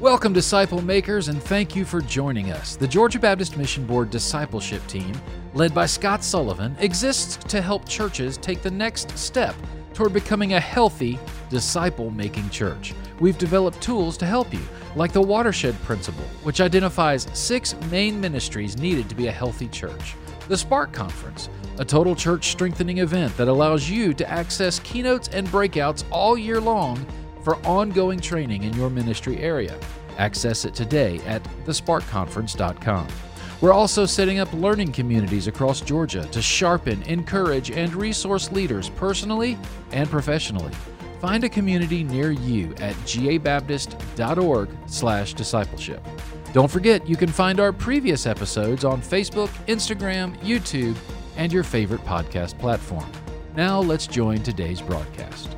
Welcome, disciple makers, and thank you for joining us. The Georgia Baptist Mission Board discipleship team, led by Scott Sullivan, exists to help churches take the next step toward becoming a healthy, disciple making church. We've developed tools to help you, like the Watershed Principle, which identifies six main ministries needed to be a healthy church, the Spark Conference, a total church strengthening event that allows you to access keynotes and breakouts all year long for ongoing training in your ministry area. Access it today at thesparkconference.com. We're also setting up learning communities across Georgia to sharpen, encourage, and resource leaders personally and professionally. Find a community near you at gabaptist.org/discipleship. Don't forget, you can find our previous episodes on Facebook, Instagram, YouTube, and your favorite podcast platform. Now let's join today's broadcast.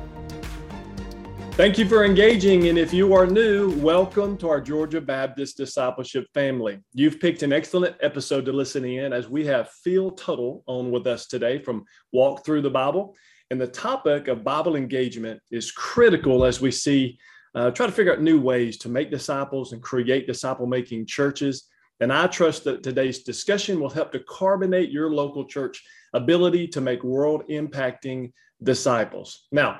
Thank you for engaging. And if you are new, welcome to our Georgia Baptist Discipleship family. You've picked an excellent episode to listen in as we have Phil Tuttle on with us today from Walk Through the Bible. And the topic of Bible engagement is critical as we see, uh, try to figure out new ways to make disciples and create disciple making churches. And I trust that today's discussion will help to carbonate your local church ability to make world impacting disciples. Now,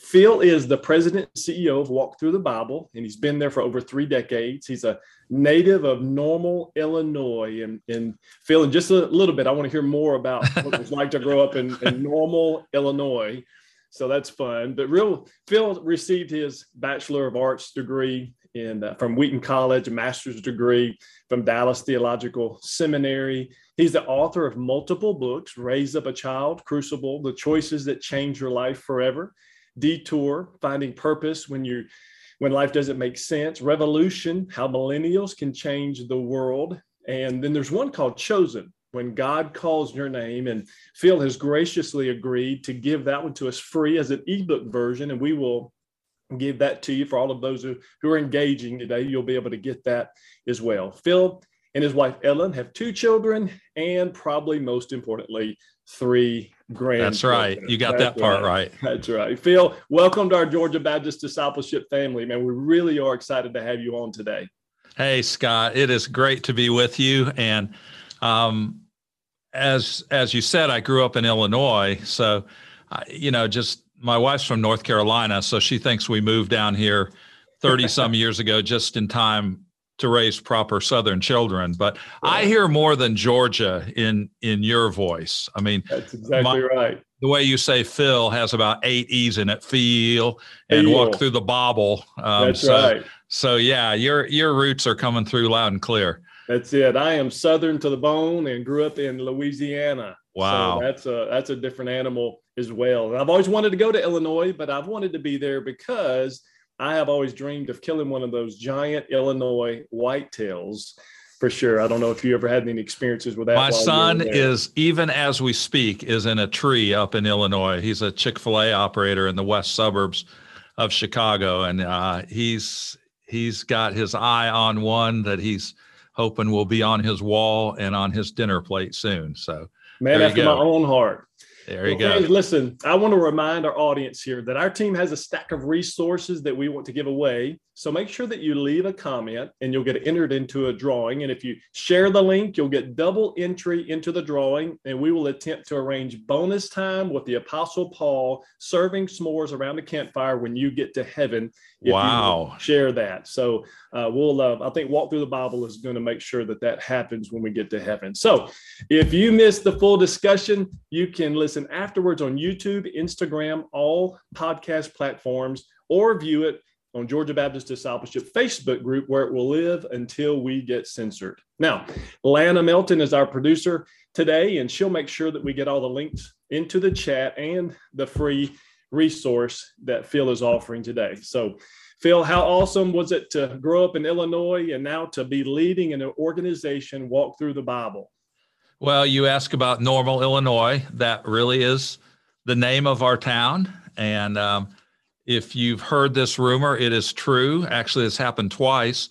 Phil is the president and CEO of Walk Through the Bible, and he's been there for over three decades. He's a native of Normal, Illinois. And, and Phil, in just a little bit, I want to hear more about what it was like to grow up in, in Normal, Illinois. So that's fun. But real Phil received his Bachelor of Arts degree in, uh, from Wheaton College, a master's degree from Dallas Theological Seminary. He's the author of multiple books Raise Up a Child, Crucible, The Choices That Change Your Life Forever detour, finding purpose when you when life doesn't make sense, revolution, how millennials can change the world. And then there's one called chosen, when God calls your name. And Phil has graciously agreed to give that one to us free as an ebook version. And we will give that to you for all of those who, who are engaging today. You'll be able to get that as well. Phil and his wife Ellen have two children, and probably most importantly, three grand. That's right. You got That's that part right. right. That's right. Phil, welcome to our Georgia Baptist Discipleship family, man. We really are excited to have you on today. Hey, Scott, it is great to be with you. And um, as as you said, I grew up in Illinois, so you know, just my wife's from North Carolina, so she thinks we moved down here 30 some years ago just in time to raise proper southern children but yeah. i hear more than georgia in in your voice. I mean that's exactly my, right. the way you say phil has about eight e's in it feel and feel. walk through the bobble um, that's so, right. so yeah your your roots are coming through loud and clear. That's it. I am southern to the bone and grew up in louisiana. Wow. so that's a that's a different animal as well. And i've always wanted to go to illinois but i've wanted to be there because I have always dreamed of killing one of those giant Illinois whitetails for sure. I don't know if you ever had any experiences with that. My son is even as we speak is in a tree up in Illinois. He's a Chick Fil A operator in the west suburbs of Chicago, and uh, he's he's got his eye on one that he's hoping will be on his wall and on his dinner plate soon. So man after my own heart. There you well, go. listen, I want to remind our audience here that our team has a stack of resources that we want to give away. So make sure that you leave a comment and you'll get entered into a drawing. And if you share the link, you'll get double entry into the drawing. And we will attempt to arrange bonus time with the Apostle Paul serving s'mores around the campfire when you get to heaven. wow. share that. So uh, we'll, uh, I think Walk Through the Bible is going to make sure that that happens when we get to heaven. So if you missed the full discussion, you can listen afterwards on YouTube, Instagram, all podcast platforms, or view it on Georgia Baptist Discipleship Facebook group where it will live until we get censored. Now, Lana Melton is our producer today, and she'll make sure that we get all the links into the chat and the free resource that Phil is offering today. So, Phil, how awesome was it to grow up in Illinois and now to be leading an organization walk through the Bible? Well, you ask about Normal, Illinois. That really is the name of our town. And um, if you've heard this rumor, it is true. Actually, it's happened twice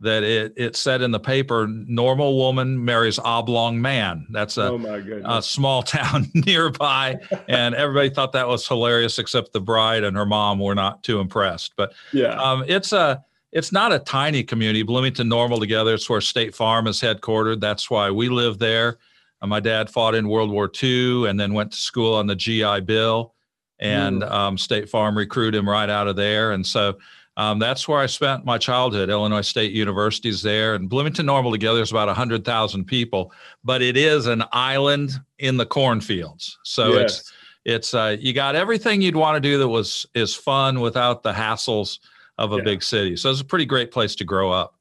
that it, it said in the paper, normal woman marries oblong man. That's a, oh a small town nearby. and everybody thought that was hilarious, except the bride and her mom were not too impressed. But yeah, um, it's a, it's not a tiny community. Bloomington Normal together. It's where State Farm is headquartered. That's why we live there. Uh, my dad fought in World War II and then went to school on the GI Bill, and mm. um, State Farm recruited him right out of there. And so um, that's where I spent my childhood. Illinois State University is there, and Bloomington Normal together is about 100,000 people, but it is an island in the cornfields. So yes. it's it's uh, you got everything you'd want to do that was is fun without the hassles of a yeah. big city. So it's a pretty great place to grow up.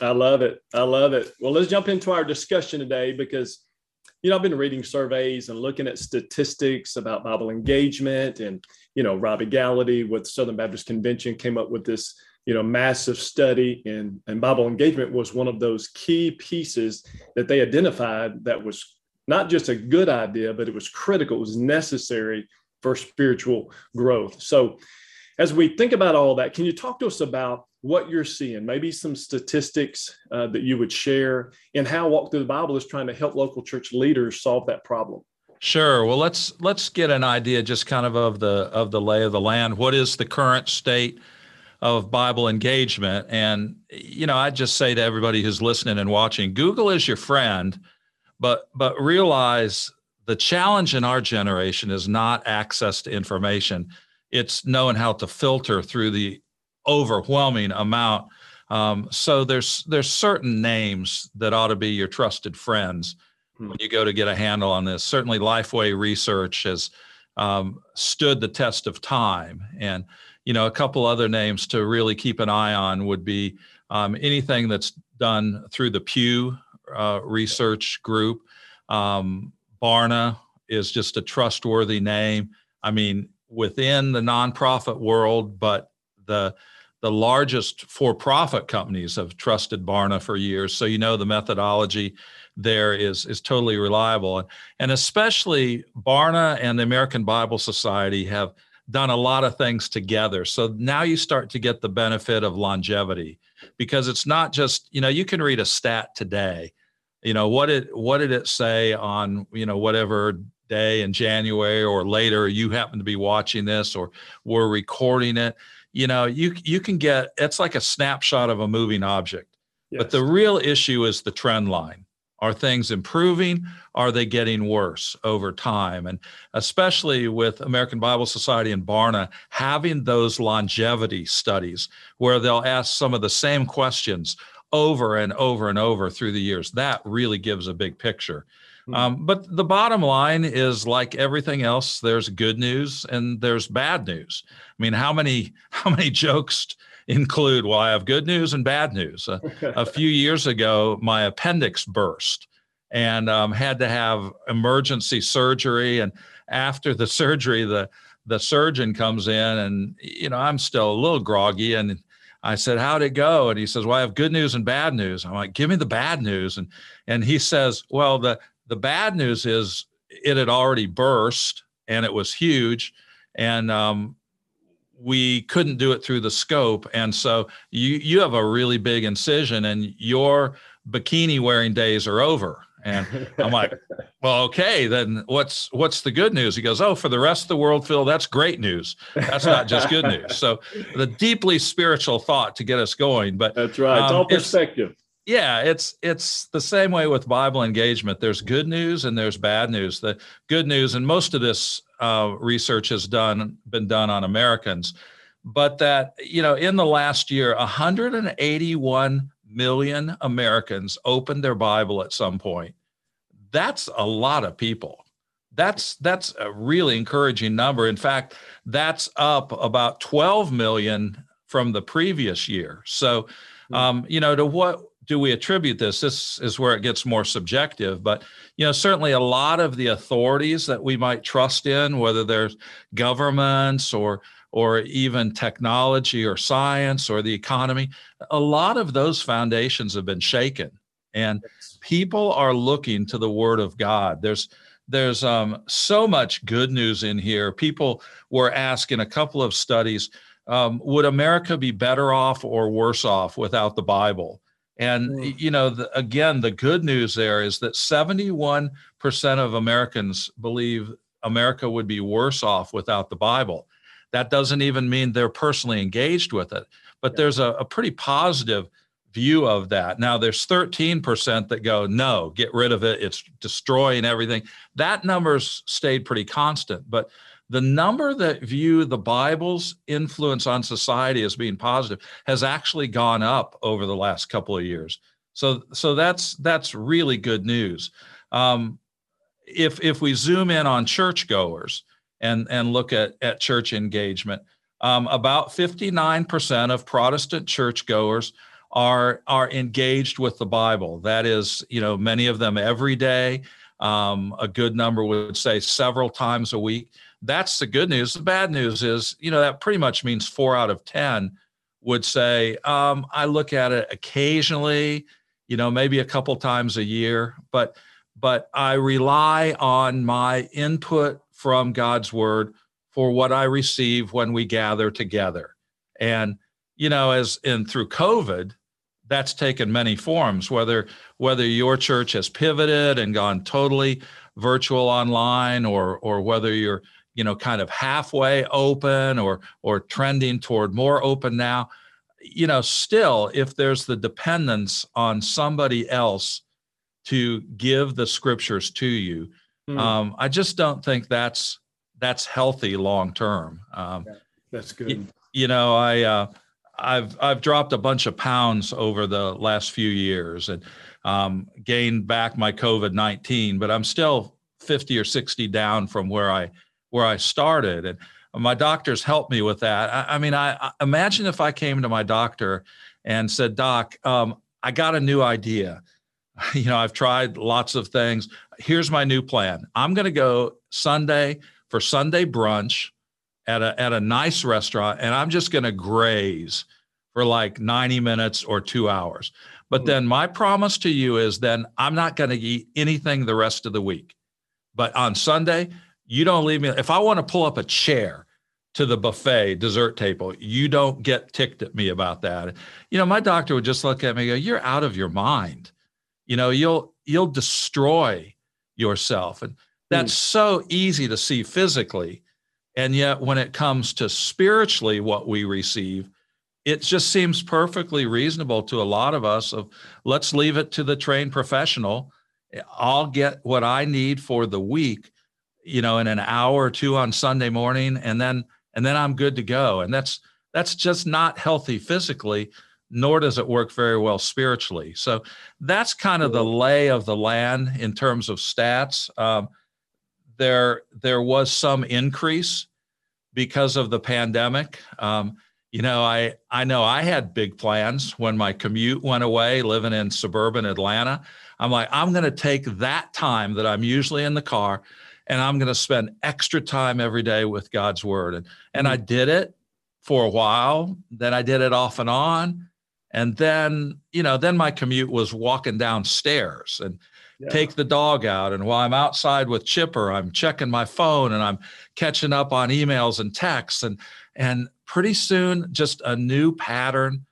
I love it. I love it. Well, let's jump into our discussion today because you know I've been reading surveys and looking at statistics about Bible engagement and you know Robbie Gallaty with Southern Baptist Convention came up with this you know massive study and and Bible engagement was one of those key pieces that they identified that was not just a good idea, but it was critical, it was necessary for spiritual growth. So, as we think about all that, can you talk to us about what you're seeing, maybe some statistics uh, that you would share, and how Walk Through the Bible is trying to help local church leaders solve that problem? Sure. Well, let's let's get an idea, just kind of of the of the lay of the land. What is the current state of Bible engagement? And you know, I just say to everybody who's listening and watching, Google is your friend but but realize the challenge in our generation is not access to information it's knowing how to filter through the overwhelming amount um, so there's there's certain names that ought to be your trusted friends hmm. when you go to get a handle on this certainly lifeway research has um, stood the test of time and you know a couple other names to really keep an eye on would be um, anything that's done through the pew uh, research group. Um, Barna is just a trustworthy name. I mean, within the nonprofit world, but the the largest for-profit companies have trusted Barna for years. So you know the methodology there is is totally reliable, and, and especially Barna and the American Bible Society have done a lot of things together. So now you start to get the benefit of longevity because it's not just, you know, you can read a stat today. You know, what did what did it say on, you know, whatever day in January or later you happen to be watching this or we're recording it. You know, you you can get it's like a snapshot of a moving object. Yes. But the real issue is the trend line. Are things improving? Are they getting worse over time? And especially with American Bible Society and Barna having those longevity studies where they'll ask some of the same questions over and over and over through the years, that really gives a big picture. Mm-hmm. Um, but the bottom line is like everything else, there's good news and there's bad news. I mean, how many how many jokes include, well, I have good news and bad news. Uh, a few years ago, my appendix burst and um, had to have emergency surgery. And after the surgery, the the surgeon comes in, and you know I'm still a little groggy, and I said, "How'd it go?" And he says, "Well, I have good news and bad news." I'm like, "Give me the bad news." And and he says, "Well, the the bad news is it had already burst and it was huge, and um, we couldn't do it through the scope. And so you you have a really big incision and your bikini wearing days are over. And i'm like well okay then what's what's the good news? He goes oh for the rest of the world phil that's great news. That's not just good news. So the deeply spiritual thought to get us going but that's right. It's um, all perspective. it's, yeah it's it's the same way with bible engagement there's good news and there's bad news the good news and most of this uh, research has done been done on Americans, but that you know in the last year, 181 million Americans opened their Bible at some point. That's a lot of people. That's that's a really encouraging number. In fact, that's up about 12 million from the previous year. So, hmm. um, you know, to what do we attribute this? This is where it gets more subjective, but you know, certainly a lot of the authorities that we might trust in, whether there's governments or or even technology or science or the economy, a lot of those foundations have been shaken, and people are looking to the Word of God. There's there's um, so much good news in here. People were asking a couple of studies. Um, would America be better off or worse off without the Bible? And mm. you know, the, again, the good news there is that 71% of Americans believe America would be worse off without the Bible. That doesn't even mean they're personally engaged with it, but there's a, a pretty positive view of that. Now there's 13% that go, no, get rid of it. It's destroying everything. That number's stayed pretty constant, but the number that view the Bible's influence on society as being positive has actually gone up over the last couple of years. So, so that's that's really good news. Um, if if we zoom in on churchgoers and and look at at church engagement, um, about 59% of Protestant churchgoers are are engaged with the Bible. That is, you know, many of them every day. Um, a good number would say several times a week that's the good news. The bad news is, you know, that pretty much means four out of 10 would say, um, I look at it occasionally, you know, maybe a couple times a year, but but I rely on my input from God's word for what I receive when we gather together. And, you know, as in through COVID, that's taken many forms, whether whether your church has pivoted and gone totally virtual online or or whether you're you know kind of halfway open or or trending toward more open now. You know still if there's the dependence on somebody else to give the scriptures to you mm. um, i just don't think that's that's healthy long term. Um, that's good. you, you know i uh, i've i've dropped a bunch of pounds over the last few years and um, gained back my covid-19 but i'm still 50 or 60 down from where i where I started. And my doctors helped me with that. I, I mean, I, I, imagine if I came to my doctor and said, Doc, um, I got a new idea. You know, I've tried lots of things. Here's my new plan. I'm going to go Sunday for Sunday brunch at a at a nice restaurant, and I'm just going to graze for like 90 minutes or two hours. But mm-hmm. then my promise to you is then I'm not going to eat anything the rest of the week. But on Sunday, you don't leave me. If I want to pull up a chair to the buffet dessert table, you don't get ticked at me about that. You know, my doctor would just look at me go, "You're out of your mind." You know, you'll you'll destroy yourself, and that's mm. so easy to see physically, and yet when it comes to spiritually, what we receive, it just seems perfectly reasonable to a lot of us. Of let's leave it to the trained professional. I'll get what I need for the week you know, in an hour or two on Sunday morning, and then and then I'm good to go. And that's that's just not healthy physically, nor does it work very well spiritually. So that's kind of the lay of the land in terms of stats. Um, there there was some increase because of the pandemic. Um, you know, I I know I had big plans when my commute went away, living in suburban Atlanta. I'm like, I'm going to take that time that I'm usually in the car and I'm going to spend extra time every day with God's word. And, and I mm-hmm. did it for a while. Then I did it off and on. And then, you know, then my commute was walking downstairs and yeah. take the dog out. And while I'm outside with Chipper, I'm checking my phone and I'm catching up on emails and texts. And, and pretty soon, just a new pattern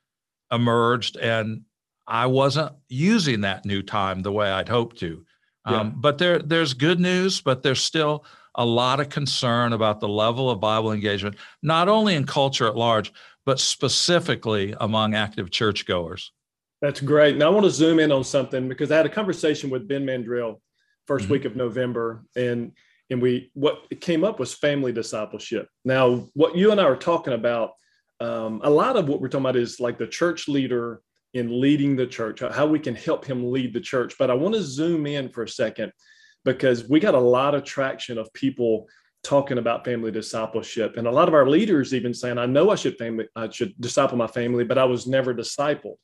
emerged. And I wasn't using that new time the way I'd hoped to. Yeah. Um, but there, there's good news, but there's still a lot of concern about the level of Bible engagement, not only in culture at large, but specifically among active churchgoers. That's great. Now I want to zoom in on something because I had a conversation with Ben Mandrell 1st mm-hmm. week of November, and and we what came up was family discipleship. Now, what you and I are talking about, um, a lot of what we're talking about is like the church leader in leading the church, how we can help him lead the church. But I want to zoom in for a second because we got a lot of traction of people talking about family discipleship. And a lot of our leaders even saying i know i should family i should disciple my family but i was never discipled.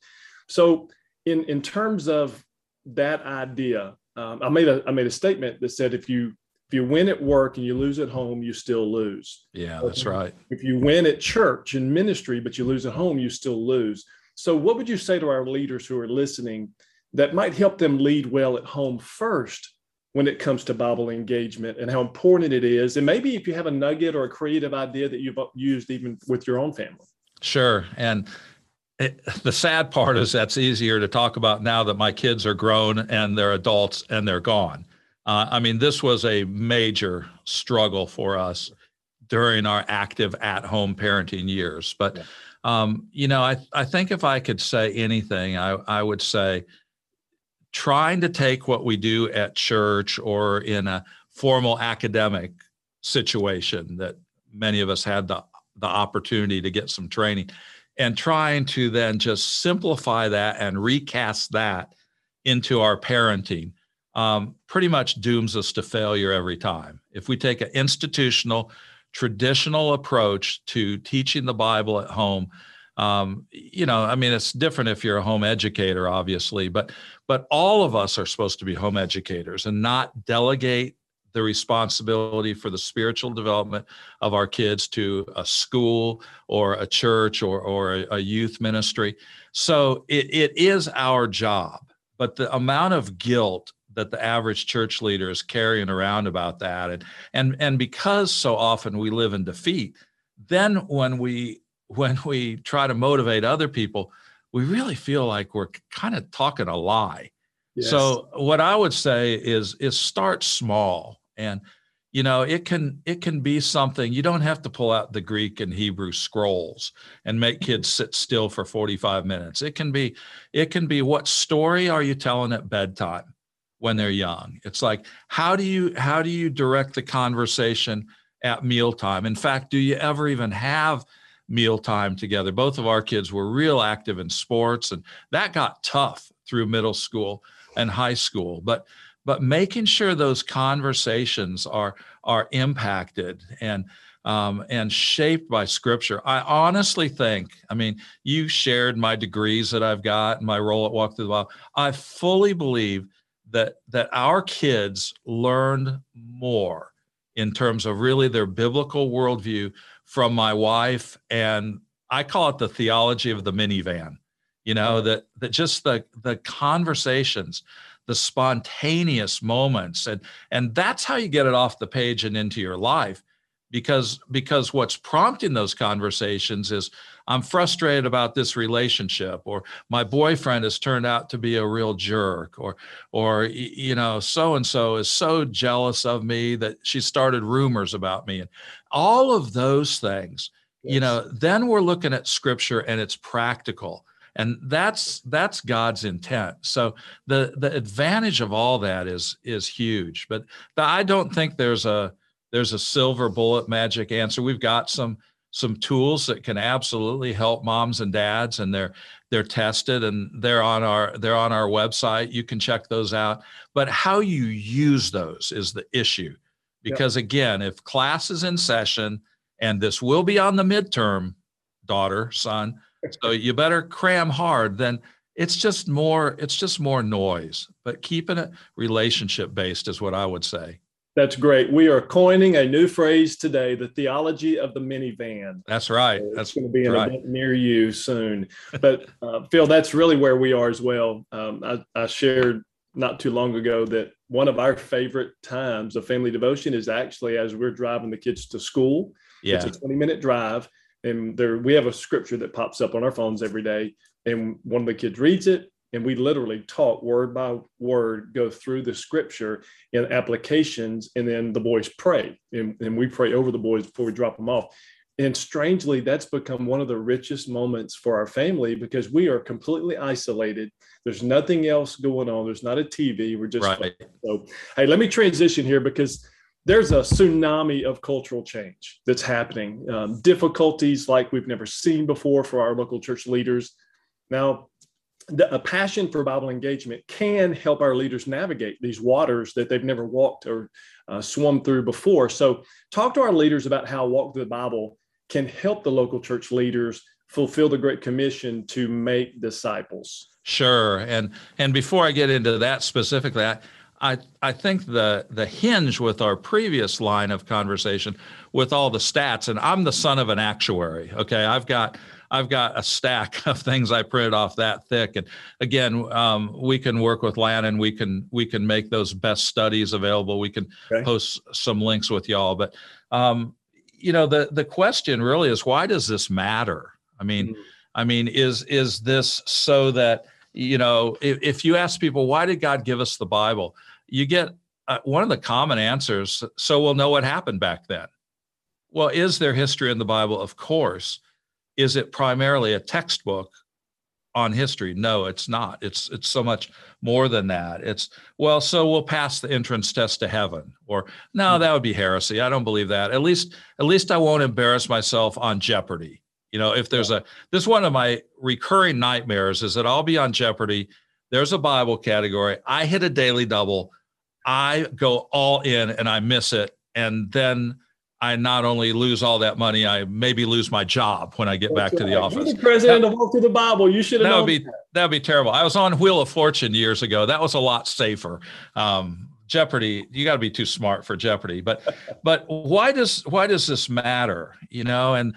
So in in terms of that idea um, i made a i made a statement that said if you if you win at work and you lose at home you still lose. Yeah that's right. if you win at church and ministry but you lose at home you still lose so, what would you say to our leaders who are listening that might help them lead well at home first when it comes to Bible engagement and how important it is? And maybe if you have a nugget or a creative idea that you've used even with your own family. Sure. And it, the sad part is that's easier to talk about now that my kids are grown and they're adults and they're gone. Uh, I mean, this was a major struggle for us during our active at home parenting years. But yeah um, you know, I, I think if I could say anything, I, I would say trying to take what we do at church or in a formal academic situation that many of us had the, the opportunity to get some training and trying to then just simplify that and recast that into our parenting um, pretty much dooms us to failure every time. If we take an institutional, traditional approach to teaching the Bible at home, um, you know, I mean, it's different if you're a home educator, obviously, but but all of us are supposed to be home educators and not delegate the responsibility for the spiritual development of our kids to a school or a church or, or a, a youth ministry. So it, it is our job, but the amount of guilt that the average church leader is carrying around about that. And and and because so often we live in defeat then when we when we try to motivate other people we really feel like we're kind of talking a lie. Yes. so what i would say is is start small. And you know it can it can be something you don't have to pull out the greek and hebrew scrolls and make kids sit still for 45 minutes. It can be it can be what story are you telling at bedtime when they're young it's like how do you how do you direct the conversation at mealtime in fact do you ever even have mealtime together both of our kids were real active in sports and that got tough through middle school and high school but but making sure those conversations are are impacted and um, and shaped by scripture. I honestly think, I mean, you shared my degrees that I've got, and my role at Walk Through the Bible. I fully believe that that our kids learned more in terms of really their biblical worldview from my wife, and I call it the theology of the minivan. You know mm-hmm. that that just the the conversations the spontaneous moments and and that's how you get it off the page and into your life because because what's prompting those conversations is i'm frustrated about this relationship or my boyfriend has turned out to be a real jerk or or you know so and so is so jealous of me that she started rumors about me and all of those things yes. you know then we're looking at scripture and it's practical and that's that's god's intent so the the advantage of all that is is huge but the, i don't think there's a there's a silver bullet magic answer we've got some some tools that can absolutely help moms and dads and they're they're tested and they're on our they're on our website. You can check those out. But how you use those is the issue. Because yep. again if class is in session and this will be on the midterm daughter son so you better cram hard then it's just more it's just more noise. But keeping it relationship based is what i would say that's great. We are coining a new phrase today the theology of the minivan. That's right. So that's going to be in right. a near you soon. But uh, phil that's really where we are as well. Um, I, I shared not too long ago that one of our favorite times of family devotion is actually as we're driving the kids to school. Yeah. it's a 20 minute drive and there we have a scripture that pops up on our phones every day and one of the kids reads it and we literally talk word by word go through the scripture in applications and then the boys pray. And, and we pray over the boys before we drop them off. And strangely that's become one of the richest moments for our family because we are completely isolated. There's nothing else going on. There's not a tv we're just right. so hey let me transition here because there's a tsunami of cultural change that's happening, um, difficulties like we've never seen before for our local church leaders. Now, the, a passion for Bible engagement can help our leaders navigate these waters that they've never walked or uh, swum through before. So, talk to our leaders about how Walk Through the Bible can help the local church leaders fulfill the Great Commission to make disciples. Sure, and and before I get into that specifically, I, I, I think the the hinge with our previous line of conversation with all the stats and I'm the son of an actuary okay I've got I've got a stack of things I printed off that thick. And again um, we can work with Lannon we can we can make those best studies available. We can okay. post some links with y'all. But um, you know the the question really is why does this matter? I mean mm-hmm. I mean is is this so that you know if, if you ask people why did God give us the Bible? you get uh, one of the common answers so we'll know what happened back then. Well is there history in the bible? Of course is it primarily a textbook on history? No, it's not. It's it's so much more than that. It's well, so we'll pass the entrance test to heaven, or no, hmm. that would be heresy. I don't believe that. At least at least I won't embarrass myself on Jeopardy. You know, if there's a this one of my recurring nightmares is that I'll be on Jeopardy. There's a Bible category. I hit a daily double. I go all in and I miss it, and then I not only lose all that money, I maybe lose my job when I get That's back right. to the office. You're the president that, of Walk Through the Bible. You should have. That would be that. would be terrible. I was on Wheel of Fortune years ago. That was a lot safer. Um, Jeopardy, you got to be too smart for Jeopardy. But but why does why does this matter? You know, and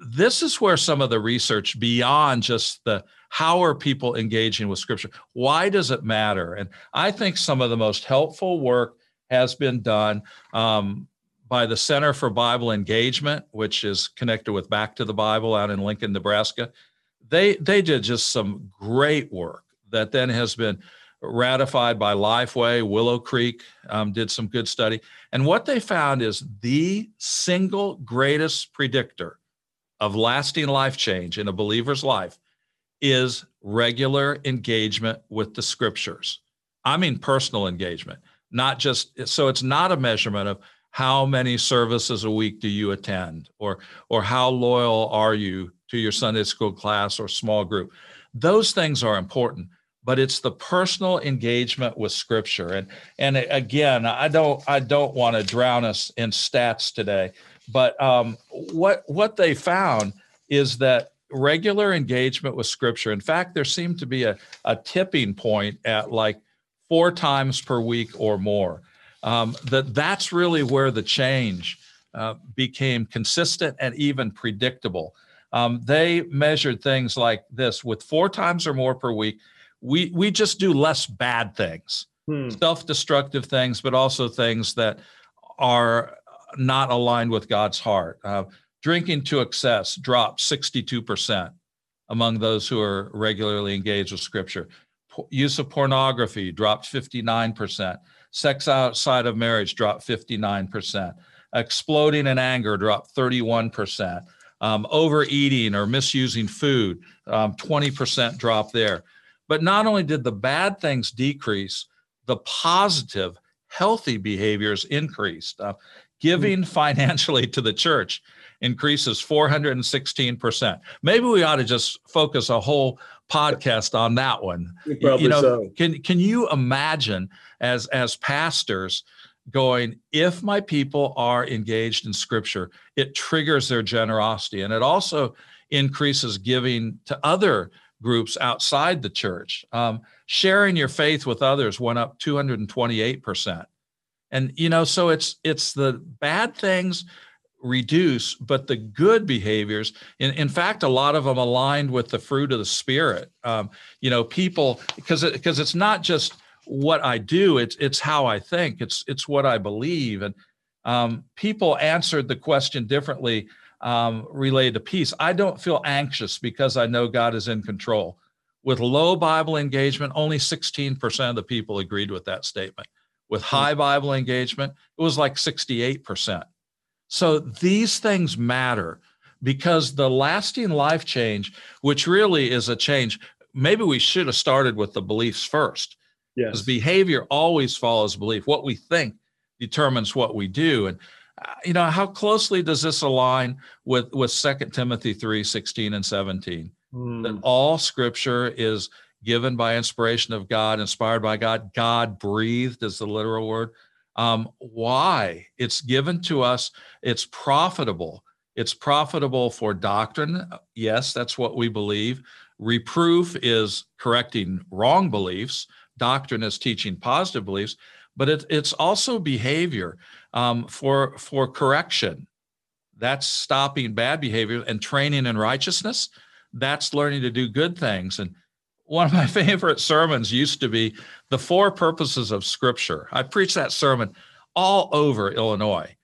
this is where some of the research beyond just the how are people engaging with Scripture? Why does it matter? And I think some of the most helpful work has been done. Um, by the Center for Bible Engagement, which is connected with Back to the Bible out in Lincoln, Nebraska. They they did just some great work that then has been ratified by Lifeway. Willow Creek um, did some good study, and what they found is the single greatest predictor of lasting life change in a believer's life is regular engagement with the scriptures. I mean personal engagement, not just so it's not a measurement of how many services a week do you attend? Or or how loyal are you to your sunday school class or small group? Those things are important but it's the personal engagement with scripture. And and again i don't i don't want to drown us in stats today but um, what what they found is that regular engagement with scripture in fact there seemed to be a, a tipping point at like four times per week or more um, that that's really where the change uh, became consistent and even predictable. Um, they measured things like this with four times or more per week. We we just do less bad things, hmm. self-destructive things, but also things that are not aligned with God's heart. Uh, drinking to excess dropped 62% among those who are regularly engaged with Scripture. use of pornography dropped 59%. Sex outside of marriage dropped 59%. Exploding in anger dropped 31%. Um, overeating or misusing food, um, 20% drop there. But not only did the bad things decrease, the positive, healthy behaviors increased. Uh, giving financially to the church increases 416%. Maybe we ought to just focus a whole podcast on that one. Probably you know, so. can can you imagine as as pastors going, if my people are engaged in scripture, it triggers their generosity and it also increases giving to other groups outside the church. Um, sharing your faith with others went up 228%. And you know, so it's it's the bad things reduce, but the good behaviors, in, in fact, a lot of them aligned with the fruit of the spirit. Um, you know, people because it, because it's not just what I do; it's it's how I think. It's it's what I believe, and um, people answered the question differently um, related to peace. I don't feel anxious because I know God is in control. With low Bible engagement, only 16% of the people agreed with that statement. With hmm. high Bible engagement, it was like 68%. So these things matter because the lasting life change, which really is a change, maybe we should have started with the beliefs first. Yes. Because behavior always follows belief. What we think determines what we do. And uh, you know, how closely does this align with with Second Timothy 3, 16 and 17? Mm. That all scripture is given by inspiration of God, inspired by God, God breathed is the literal word um, why it's given to us it's profitable. It's profitable for doctrine. Yes that's what we believe. Reproof is correcting wrong beliefs. Doctrine is teaching positive beliefs. But it, it's also behavior um, for for correction. That's stopping bad behavior and training in righteousness. That's learning to do good things. And one of my favorite sermons used to be the four purposes of scripture. I preached that sermon all over illinois.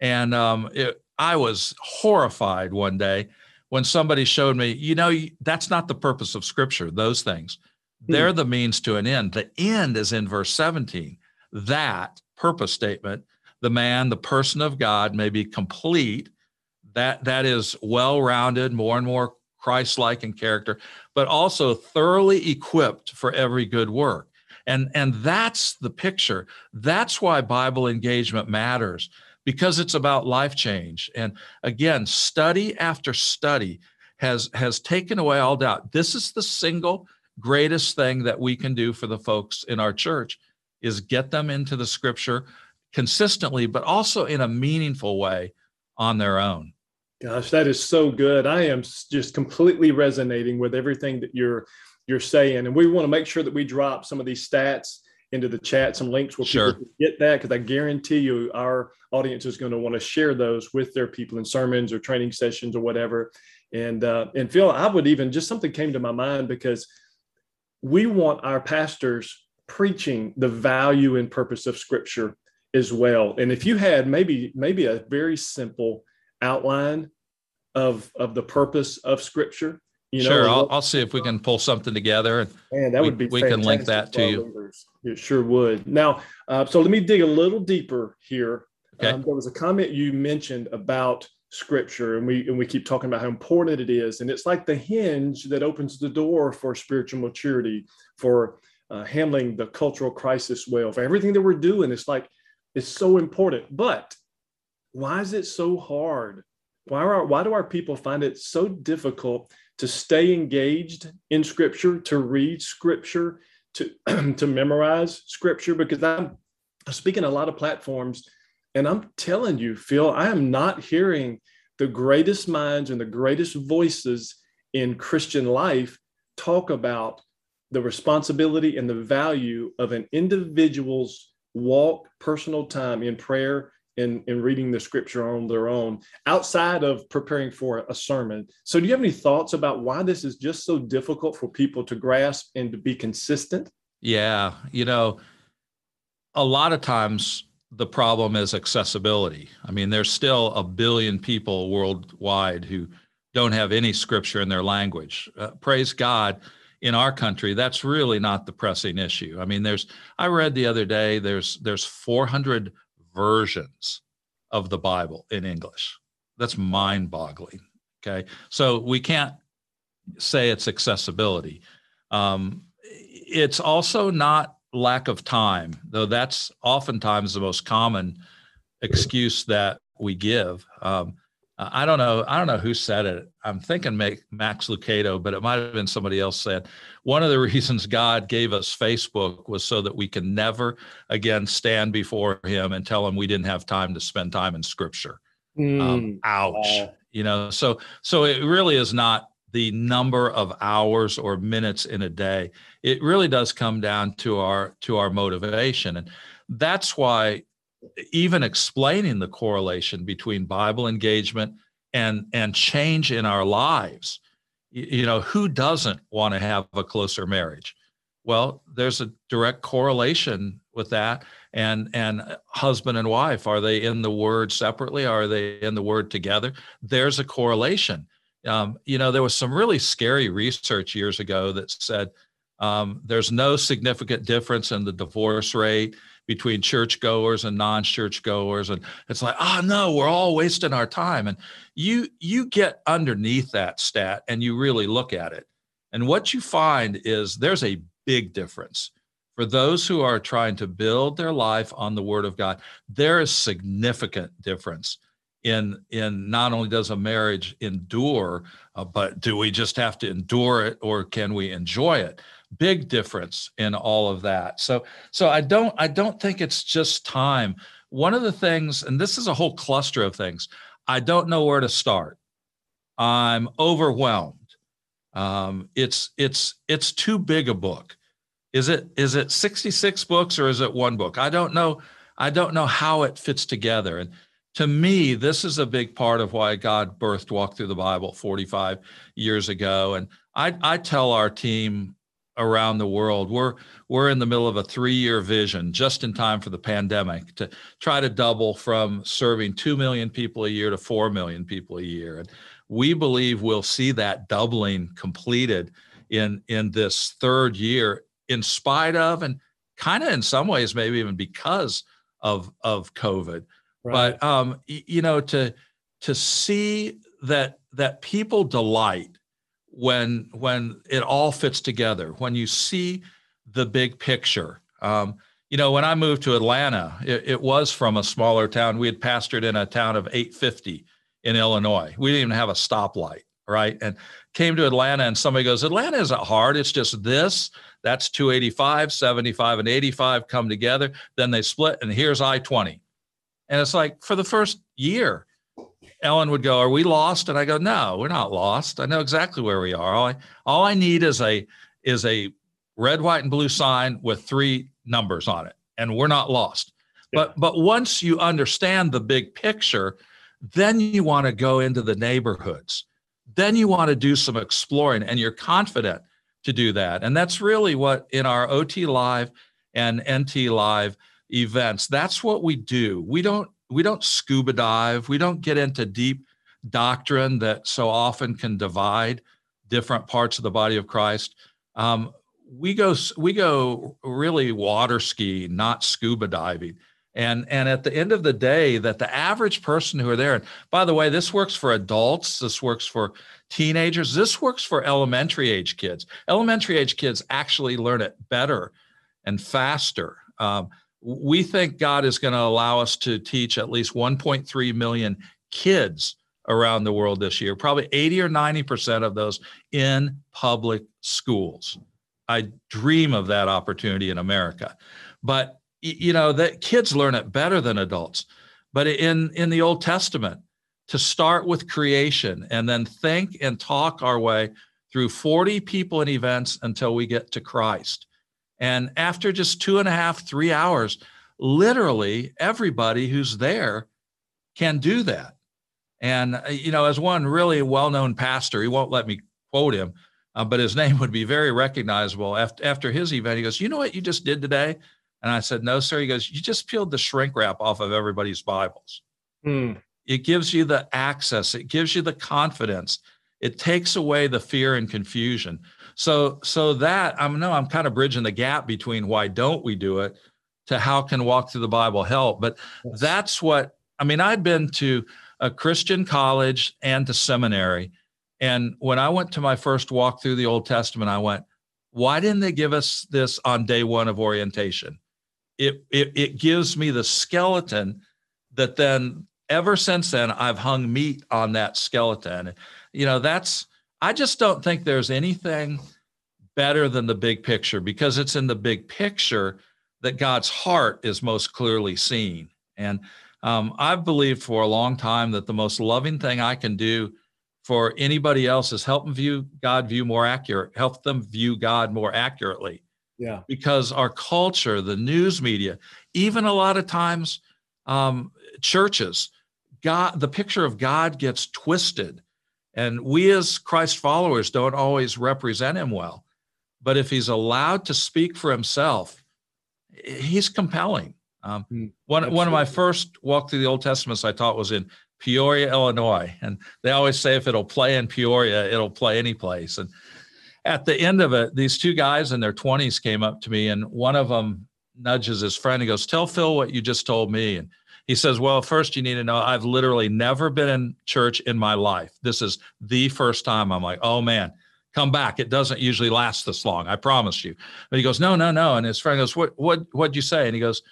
And um, it, i was horrified one day when somebody showed me you know that's not the purpose of scripture those things. Hmm. they're the means to an end. The end is in verse 17 that purpose statement the man the person of god may be complete. That that is well-rounded, more and more Christ-like in character, but also thoroughly equipped for every good work. And and that's the picture. That's why Bible engagement matters because it's about life change. And again, study after study has has taken away all doubt. This is the single greatest thing that we can do for the folks in our church is get them into the scripture consistently but also in a meaningful way on their own. Gosh, that is so good. I am just completely resonating with everything that you're you're saying and we want to make sure that we drop some of these stats into the chat some links where sure. people get that because I guarantee you our audience is going to want to share those with their people in sermons or training sessions or whatever. And uh, and Phil, I would even just something came to my mind because we want our pastors preaching the value and purpose of Scripture as well. And if you had maybe maybe a very simple outline of of the purpose of Scripture, you know, sure, I'll, I'll see if we can pull something together. And man, that we, would be we can link that to you. Leaders. It sure would. Now, uh, so let me dig a little deeper here. Okay. Um, there was a comment you mentioned about scripture and we and we keep talking about how important it is and it's like the hinge that opens the door for spiritual maturity for uh, handling the cultural crisis well for everything that we're doing it's like it's so important but why is it so hard why are why do our people find it so difficult to stay engaged in scripture to read scripture to to memorize scripture? Because i'm speaking a lot of platforms and I'm telling you, Phil, I am not hearing the greatest minds and the greatest voices in Christian life talk about the responsibility and the value of an individual's walk, personal time in prayer and in reading the scripture on their own outside of preparing for a sermon. So, do you have any thoughts about why this is just so difficult for people to grasp and to be consistent? Yeah. You know, a lot of times the problem is accessibility. I mean, there's still a billion people worldwide who don't have any scripture in their language. Uh, praise God, in our country, that's really not the pressing issue. I mean, there's I read the other day there's there's 400 versions of the Bible in English. That's mind-boggling. Okay, so we can't say it's accessibility. Um, it's also not lack of time, though that's oftentimes the most common excuse that we give. Um, I don't know. I don't know who said it. I'm thinking Max Lucado, but it might have been somebody else said. One of the reasons God gave us Facebook was so that we can never again stand before Him and tell Him we didn't have time to spend time in Scripture. Mm, um, ouch. Uh, you know. So so it really is not the number of hours or minutes in a day it really does come down to our to our motivation and that's why even explaining the correlation between bible engagement and and change in our lives. You know who doesn't want to have a closer marriage? Well there's a direct correlation with that. And and husband and wife are they in the word separately? Are they in the word together? There's a correlation. Um, you know, there was some really scary research years ago that said um, there's no significant difference in the divorce rate between churchgoers and non-churchgoers, and it's like, oh no, we're all wasting our time. And you you get underneath that stat and you really look at it, and what you find is there's a big difference for those who are trying to build their life on the Word of God. There is significant difference in in not only does a marriage endure uh, but do we just have to endure it or can we enjoy it big difference in all of that. So so i don't i don't think it's just time. One of the things and this is a whole cluster of things i don't know where to start. I'm overwhelmed. Um, it's it's it's too big a book. Is it is it 66 books or is it one book? I don't know i don't know how it fits together. And to me, this is a big part of why God birthed Walk Through the Bible 45 years ago. And I, I tell our team around the world, we're we're in the middle of a three-year vision, just in time for the pandemic, to try to double from serving two million people a year to four million people a year. And we believe we'll see that doubling completed in in this third year, in spite of and kind of in some ways, maybe even because of of COVID. Right. But um, you know, to to see that that people delight when when it all fits together when you see the big picture. Um, you know when i moved to atlanta it, it, was from a smaller town. We had pastored in a town of 850 in illinois. We didn't even have a stoplight right? And came to atlanta and somebody goes atlanta isn't hard. It's just this. That's 285 75 and 85 come together. Then they split and here's i-20 and it's like for the first year Ellen would go, "Are we lost?" And I go, "No, we're not lost. I know exactly where we are. All I all I need is a is a red, white, and blue sign with three numbers on it, and we're not lost." Yeah. But but once you understand the big picture, then you want to go into the neighborhoods. Then you want to do some exploring, and you're confident to do that. And that's really what in our OT Live and NT Live events, that's what we do. We don't we don't scuba dive. We don't get into deep doctrine that so often can divide different parts of the body of Christ. Um, we go we go really water ski, not scuba diving. And and at the end of the day, that the average person who are there, and by the way, this works for adults, this works for teenagers, this works for elementary age kids. Elementary age kids actually learn it better and faster. Um, we think God is going to allow us to teach at least 1.3 million kids around the world this year, probably 80 or 90% of those in public schools. I dream of that opportunity in America. But you know, that kids learn it better than adults. But in in the Old Testament, to start with creation and then think and talk our way through 40 people and events until we get to Christ and after just two and a half, three hours, literally everybody who's there can do that. And, uh, you know, as one really well known pastor, he won't let me quote him, uh, but his name would be very recognizable. After, after his event, he goes, You know what you just did today? And I said, No, sir. He goes, You just peeled the shrink wrap off of everybody's Bibles. Mm. It gives you the access, it gives you the confidence, it takes away the fear and confusion. So so that I'm no, I'm kind of bridging the gap between why don't we do it to how can walk through the Bible help. But yes. that's what I mean. I'd been to a Christian college and to seminary. And when I went to my first walk through the Old Testament, I went, why didn't they give us this on day one of orientation? It, it, it gives me the skeleton that then ever since then I've hung meat on that skeleton. You know, that's I just don't think there's anything better than the big picture because it's in the big picture that God's heart is most clearly seen. And um, I've believed for a long time that the most loving thing I can do for anybody else is help them view God view more accurate, help them view God more accurately. Yeah. Because our culture, the news media, even a lot of times um, churches, God, the picture of God gets twisted and we as Christ followers don't always represent him well. But if he's allowed to speak for himself, he's compelling. Um, mm, one, one of my first walk through the Old Testaments I taught was in Peoria, Illinois. And they always say if it'll play in Peoria, it'll play any place. And at the end of it, these two guys in their 20s came up to me, and one of them nudges his friend. and goes, Tell Phil what you just told me. And he says, Well, first you need to know I've literally never been in church in my life. This is the first time. I'm like, Oh man, come back. It doesn't usually last this long. I promise you. But he goes, No, no, no. And his friend goes, What, what, what'd you say? And he goes,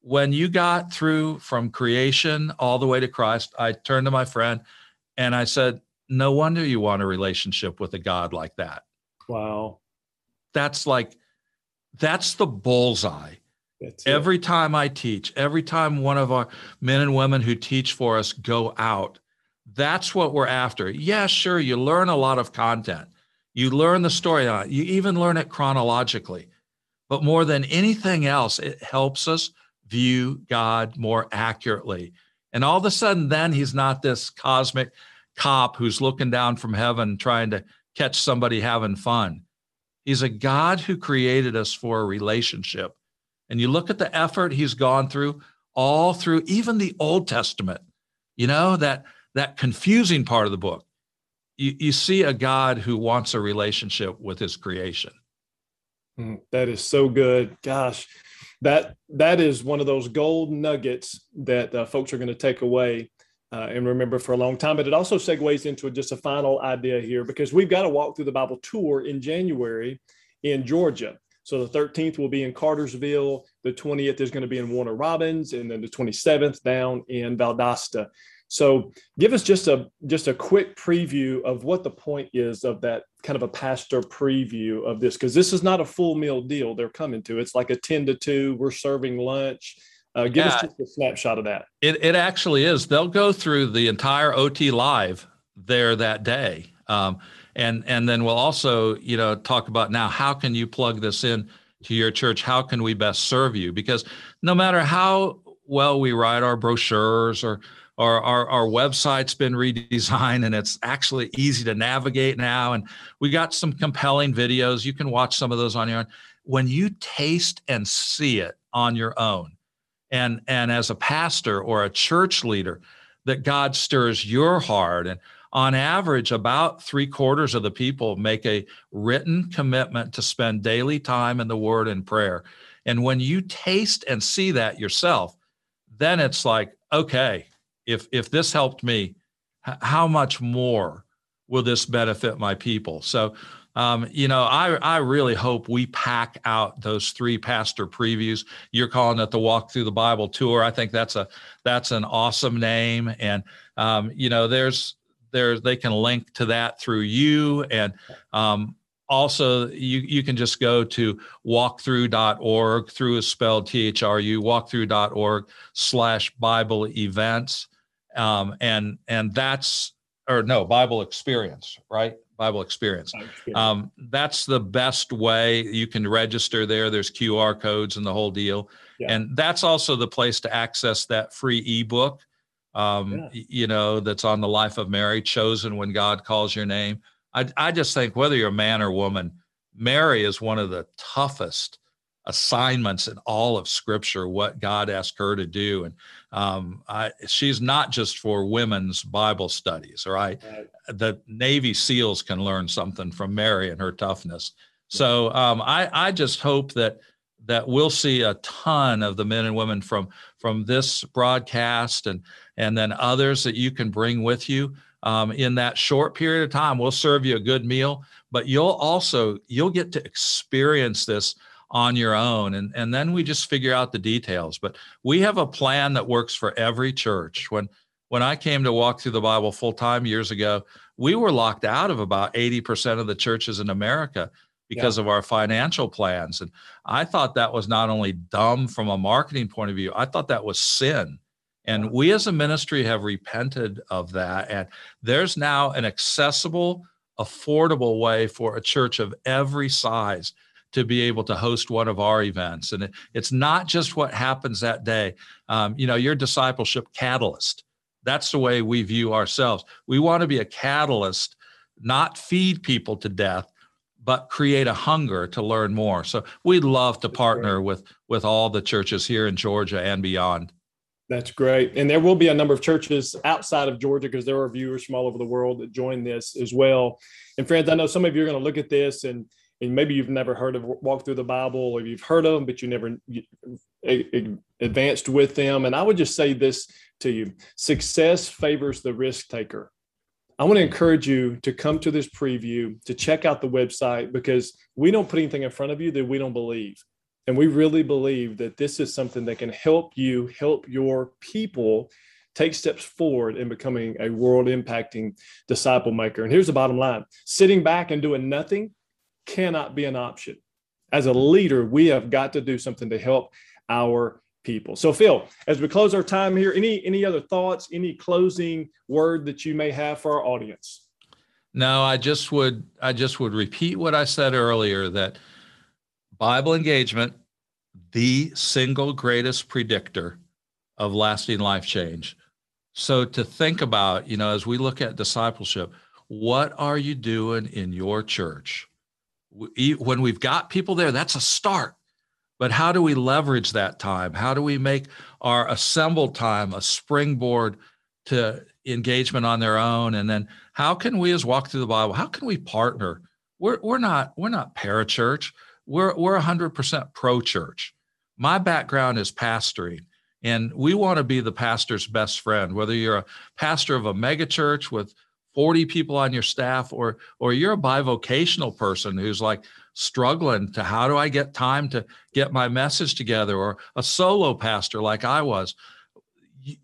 When you got through from creation all the way to Christ, I turned to my friend and I said, No wonder you want a relationship with a God like that. Wow. That's like, that's the bullseye Every time I teach, every time one of our men and women who teach for us go out, that's what we're after. Yeah, sure, you learn a lot of content. You learn the story it. You even learn it chronologically. But more than anything else, it helps us view God more accurately. And all of a sudden, then he's not this cosmic cop who's looking down from heaven trying to catch somebody having fun. He's a God who created us for a relationship and you look at the effort he's gone through all through even the Old Testament, you know, that that confusing part of the book. You, you see a God who wants a relationship with his creation. Mm, that is so good. Gosh, that that is one of those gold nuggets that uh, folks are going to take away uh, and remember for a long time. But it also segues into just a final idea here because we've got to walk through the Bible tour in January in Georgia. So the 13th will be in Cartersville, the 20th is going to be in Warner Robins, and then the 27th down in Valdosta. So give us just a just a quick preview of what the point is of that kind of a pastor preview of this because this is not a full meal deal they're coming to. It's like a 10 to 2, we're serving lunch. Uh, give yeah, us just a snapshot of that. It, it actually is. They'll go through the entire OT live there that day. Um, and and then we'll also you know talk about now how can you plug this in to your church? How can we best serve you? Because no matter how well we write our brochures or or our, our website's been redesigned and it's actually easy to navigate now and we got some compelling videos you can watch some of those on your own. When you taste and see it on your own and and as a pastor or a church leader that god stirs your heart and on average, about three quarters of the people make a written commitment to spend daily time in the Word and prayer. And when you taste and see that yourself, then it's like, okay, if if this helped me, how much more will this benefit my people? So, um, you know, I I really hope we pack out those three pastor previews. You're calling it the Walk Thru the Bible Tour. I think that's a that's an awesome name, and um, you know, there's there they can link to that through you. And um, also you you can just go to walkthru.org through is spelled t-h-r-u walkthru.org slash bible events. Um, and and that's or no bible experience right? Bible experience. Um, that's the best way. You can register there. There's qr codes and the whole deal. Yeah. and that's also the place to access that free ebook um, yeah. you know, that's on the life of Mary, chosen when God calls your name. I, I just think whether you're a man or woman, Mary is one of the toughest assignments in all of Scripture. What God asked her to do, and um, I, she's not just for women's Bible studies. Right? right? The Navy SEALs can learn something from Mary and her toughness. So um, I, I just hope that that we'll see a ton of the men and women from from this broadcast and and then others that you can bring with you um, in that short period of time. We'll serve you a good meal but you'll also you'll get to experience this on your own. And and then we just figure out the details. But we have a plan that works for every church. When when i came to walk through the bible full time years ago we were locked out of about 80% of the churches in america because yeah. of our financial plans. And I thought that was not only dumb from a marketing point of view, I thought that was sin. And we as a ministry have repented of that. And there's now an accessible, affordable way for a church of every size to be able to host one of our events. And it, it's not just what happens that day. Um, you know, your discipleship catalyst. That's the way we view ourselves. We want to be a catalyst, not feed people to death, but create a hunger to learn more. So we'd love to partner with with all the churches here in Georgia and beyond. That's great. And there will be a number of churches outside of Georgia because there are viewers from all over the world that join this as well. And friends, I know some of you are going to look at this and and maybe you've never heard of Walk Thru the Bible or you've heard of them, but you never advanced with them. And I would just say this to you success favors the risk taker. I want to encourage you to come to this preview, to check out the website, because we don't put anything in front of you that we don't believe. And we really believe that this is something that can help you help your people take steps forward in becoming a world impacting disciple maker. And here's the bottom line sitting back and doing nothing cannot be an option. As a leader, we have got to do something to help our people. So Phil, as we close our time here, any any other thoughts, any closing word that you may have for our audience? No, I just would I just would repeat what I said earlier that Bible engagement the single greatest predictor of lasting life change. So to think about, you know, as we look at discipleship, what are you doing in your church? When we've got people there, that's a start. But how do we leverage that time? How do we make our assembled time a springboard to engagement on their own? And then how can we as walk through the Bible, how can we partner? We're, we're not we're not parachurch. We're we're 100% pro church. My background is pastoring. And we want to be the pastor's best friend, whether you're a pastor of a megachurch with 40 people on your staff or or you're a bivocational person who's like struggling to how do I get time to get my message together or a solo pastor like I was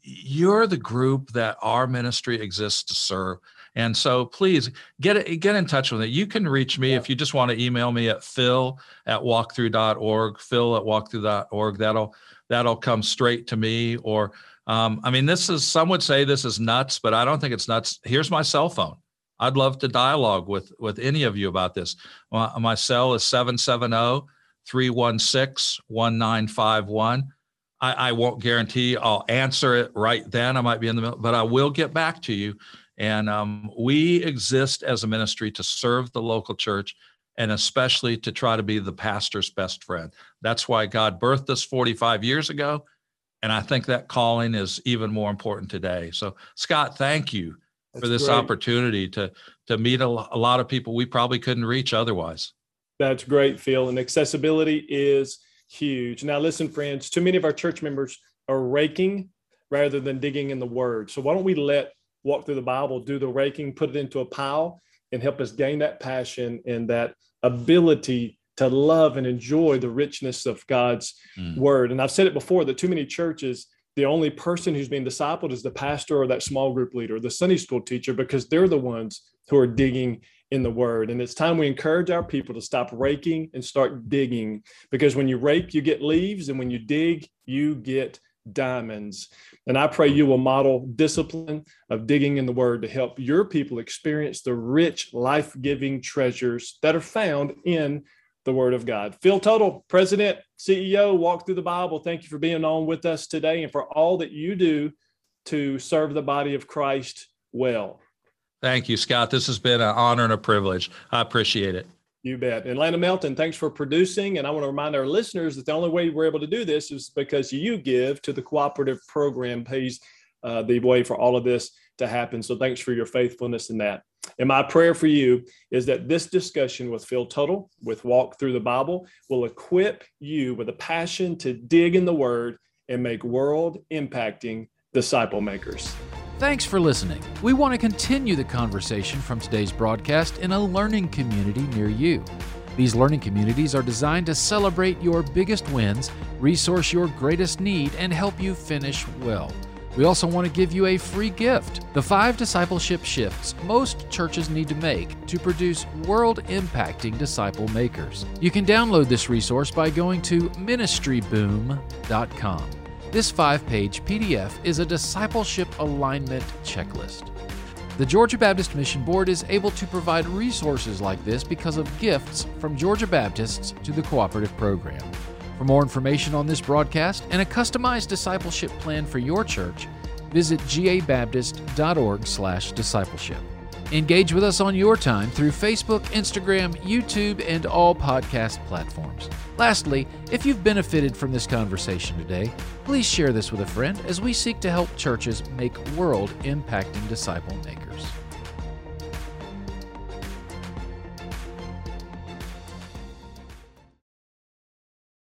you're the group that our ministry exists to serve and so please get get in touch with it. You can reach me yeah. if you just want to email me at phil at walkthru.org, phil at walkthru.org. That'll that'll come straight to me. Or um, I mean, this is some would say this is nuts, but I don't think it's nuts. Here's my cell phone. I'd love to dialogue with with any of you about this. My, my cell is 770 316 1951. I won't guarantee I'll answer it right then. I might be in the middle, but I will get back to you. And um, we exist as a ministry to serve the local church and especially to try to be the pastor's best friend. That's why God birthed us 45 years ago. And I think that calling is even more important today. So, Scott, thank you That's for this great. opportunity to, to meet a, a lot of people we probably couldn't reach otherwise. That's great, Phil. And accessibility is huge. Now, listen, friends, too many of our church members are raking rather than digging in the word. So, why don't we let walk through the Bible, do the raking, put it into a pile, and help us gain that passion and that ability to love and enjoy the richness of God's mm. word. And I've said it before that too many churches, the only person who's being discipled is the pastor or that small group leader, the Sunday school teacher, because they're the ones who are digging in the word. And it's time we encourage our people to stop raking and start digging because when you rake, you get leaves, and when you dig, you get diamonds. And I pray you will model discipline of digging in the word to help your people experience the rich, life giving treasures that are found in the word of God. Phil Tuttle, President, CEO, Walk Thru the Bible, thank you for being on with us today and for all that you do to serve the body of Christ well. Thank you, Scott. This has been an honor and a privilege. I appreciate it. You bet. And Lana Melton, thanks for producing. And I want to remind our listeners that the only way we're able to do this is because you give to the cooperative program pays uh, the way for all of this to happen. So thanks for your faithfulness in that. And my prayer for you is that this discussion with Phil Tuttle, with Walk Thru the Bible, will equip you with a passion to dig in the Word and make world impacting disciple makers. Thanks for listening. We want to continue the conversation from today's broadcast in a learning community near you. These learning communities are designed to celebrate your biggest wins, resource your greatest need, and help you finish well. We also want to give you a free gift the five discipleship shifts most churches need to make to produce world impacting disciple makers. You can download this resource by going to ministryboom.com. This five page PDF is a discipleship alignment checklist. The Georgia Baptist Mission Board is able to provide resources like this because of gifts from Georgia Baptists to the cooperative program. For more information on this broadcast and a customized discipleship plan for your church, visit gabaptist.org/discipleship. Engage with us on your time through Facebook, Instagram, YouTube, and all podcast platforms. Lastly, if you've benefited from this conversation today, please share this with a friend as we seek to help churches make world impacting disciple makers.